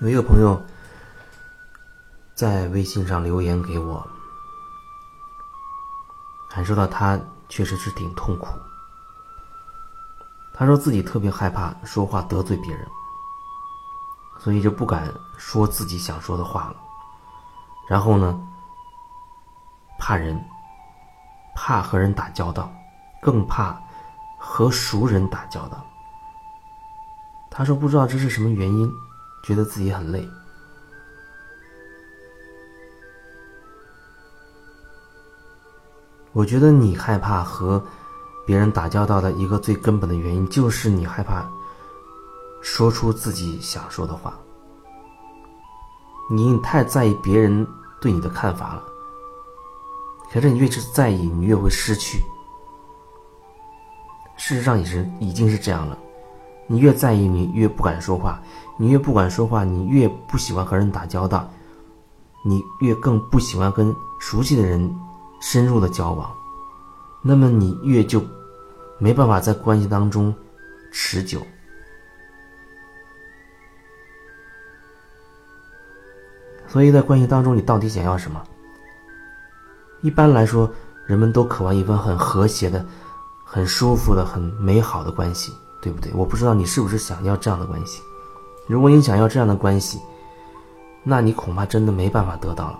有一个朋友在微信上留言给我，感受到他确实是挺痛苦。他说自己特别害怕说话得罪别人，所以就不敢说自己想说的话了。然后呢，怕人，怕和人打交道，更怕和熟人打交道。他说不知道这是什么原因。觉得自己很累，我觉得你害怕和别人打交道的一个最根本的原因，就是你害怕说出自己想说的话。你太在意别人对你的看法了，可是你越是在意，你越会失去。事实上也是已经是这样了，你越在意，你越不敢说话。你越不敢说话，你越不喜欢和人打交道，你越更不喜欢跟熟悉的人深入的交往，那么你越就没办法在关系当中持久。所以在关系当中，你到底想要什么？一般来说，人们都渴望一份很和谐的、很舒服的、很美好的关系，对不对？我不知道你是不是想要这样的关系。如果你想要这样的关系，那你恐怕真的没办法得到了。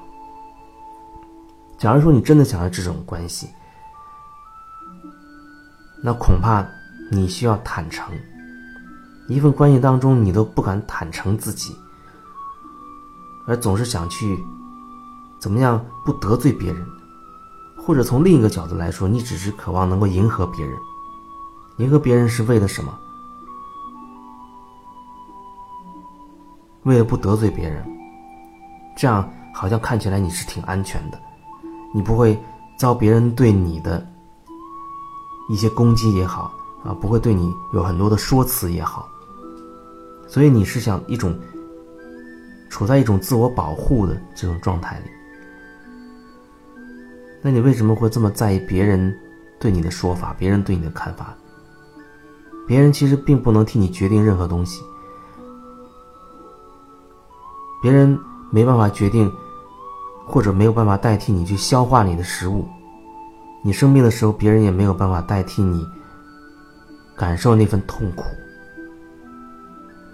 假如说你真的想要这种关系，那恐怕你需要坦诚。一份关系当中，你都不敢坦诚自己，而总是想去怎么样不得罪别人，或者从另一个角度来说，你只是渴望能够迎合别人。迎合别人是为了什么？为了不得罪别人，这样好像看起来你是挺安全的，你不会遭别人对你的一些攻击也好啊，不会对你有很多的说辞也好，所以你是想一种处在一种自我保护的这种状态里。那你为什么会这么在意别人对你的说法，别人对你的看法？别人其实并不能替你决定任何东西。别人没办法决定，或者没有办法代替你去消化你的食物。你生病的时候，别人也没有办法代替你感受那份痛苦。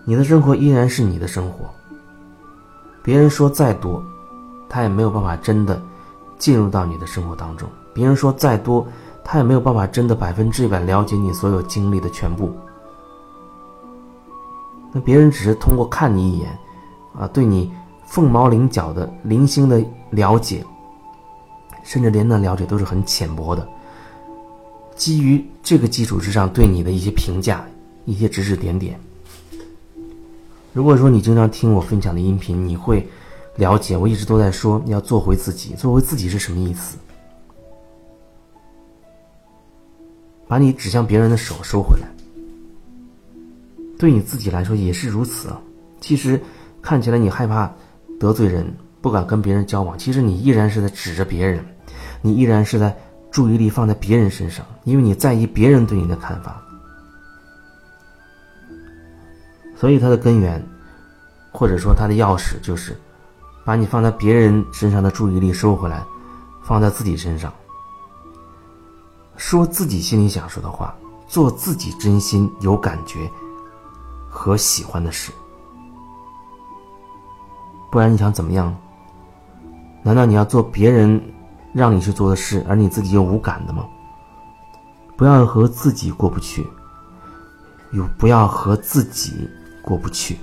你的生活依然是你的生活。别人说再多，他也没有办法真的进入到你的生活当中。别人说再多，他也没有办法真的百分之一百了解你所有经历的全部。那别人只是通过看你一眼。啊，对你凤毛麟角的零星的了解，甚至连那了解都是很浅薄的。基于这个基础之上，对你的一些评价、一些指指点点。如果说你经常听我分享的音频，你会了解我一直都在说要做回自己。做回自己是什么意思？把你指向别人的手收回来。对你自己来说也是如此。其实。看起来你害怕得罪人，不敢跟别人交往。其实你依然是在指着别人，你依然是在注意力放在别人身上，因为你在意别人对你的看法。所以它的根源，或者说它的钥匙，就是把你放在别人身上的注意力收回来，放在自己身上，说自己心里想说的话，做自己真心有感觉和喜欢的事。不然你想怎么样？难道你要做别人让你去做的事，而你自己又无感的吗？不要和自己过不去，又不要和自己过不去。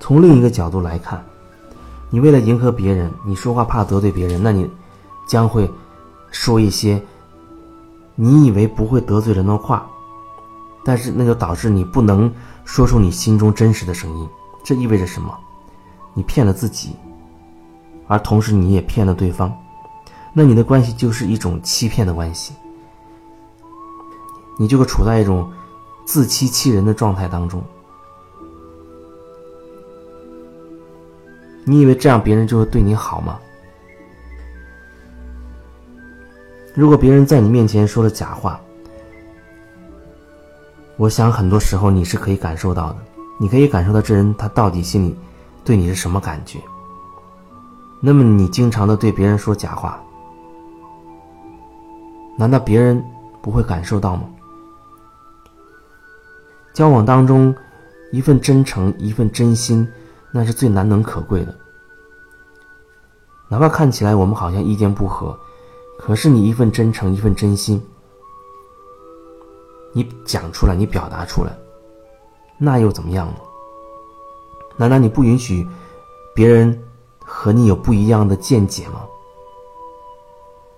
从另一个角度来看，你为了迎合别人，你说话怕得罪别人，那你将会说一些你以为不会得罪人的话，但是那就导致你不能说出你心中真实的声音。这意味着什么？你骗了自己，而同时你也骗了对方，那你的关系就是一种欺骗的关系，你就会处在一种自欺欺人的状态当中。你以为这样别人就会对你好吗？如果别人在你面前说了假话，我想很多时候你是可以感受到的。你可以感受到这人他到底心里对你是什么感觉。那么你经常的对别人说假话，难道别人不会感受到吗？交往当中，一份真诚，一份真心，那是最难能可贵的。哪怕看起来我们好像意见不合，可是你一份真诚，一份真心，你讲出来，你表达出来，那又怎么样呢？难道你不允许别人和你有不一样的见解吗？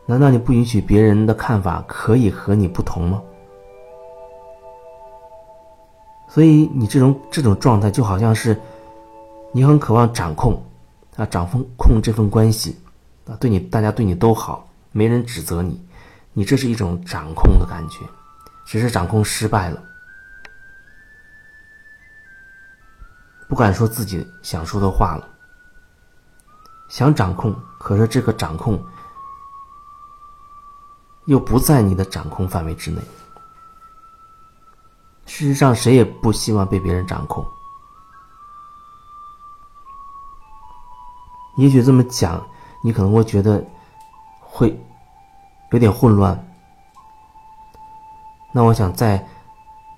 难道你不允许别人的看法可以和你不同吗？所以你这种这种状态就好像是，你很渴望掌控，啊，掌控控这份关系，啊，对你大家对你都好，没人指责你，你这是一种掌控的感觉，只是掌控失败了，不敢说自己想说的话了，想掌控，可是这个掌控又不在你的掌控范围之内。事实上，谁也不希望被别人掌控。也许这么讲，你可能会觉得会有点混乱。那我想再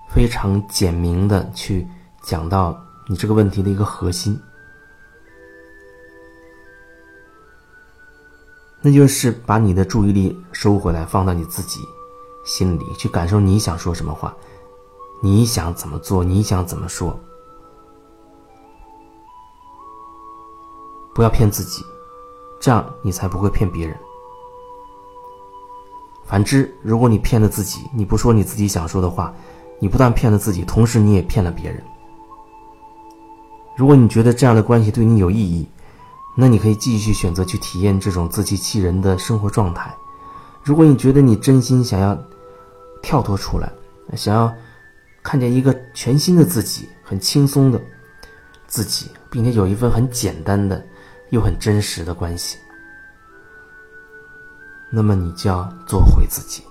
非常简明的去讲到你这个问题的一个核心，那就是把你的注意力收回来，放到你自己心里去感受你想说什么话。你想怎么做？你想怎么说？不要骗自己，这样你才不会骗别人。反之，如果你骗了自己，你不说你自己想说的话，你不但骗了自己，同时你也骗了别人。如果你觉得这样的关系对你有意义，那你可以继续选择去体验这种自欺欺人的生活状态。如果你觉得你真心想要跳脱出来，想要。看见一个全新的自己，很轻松的自己，并且有一份很简单的又很真实的关系，那么你就要做回自己。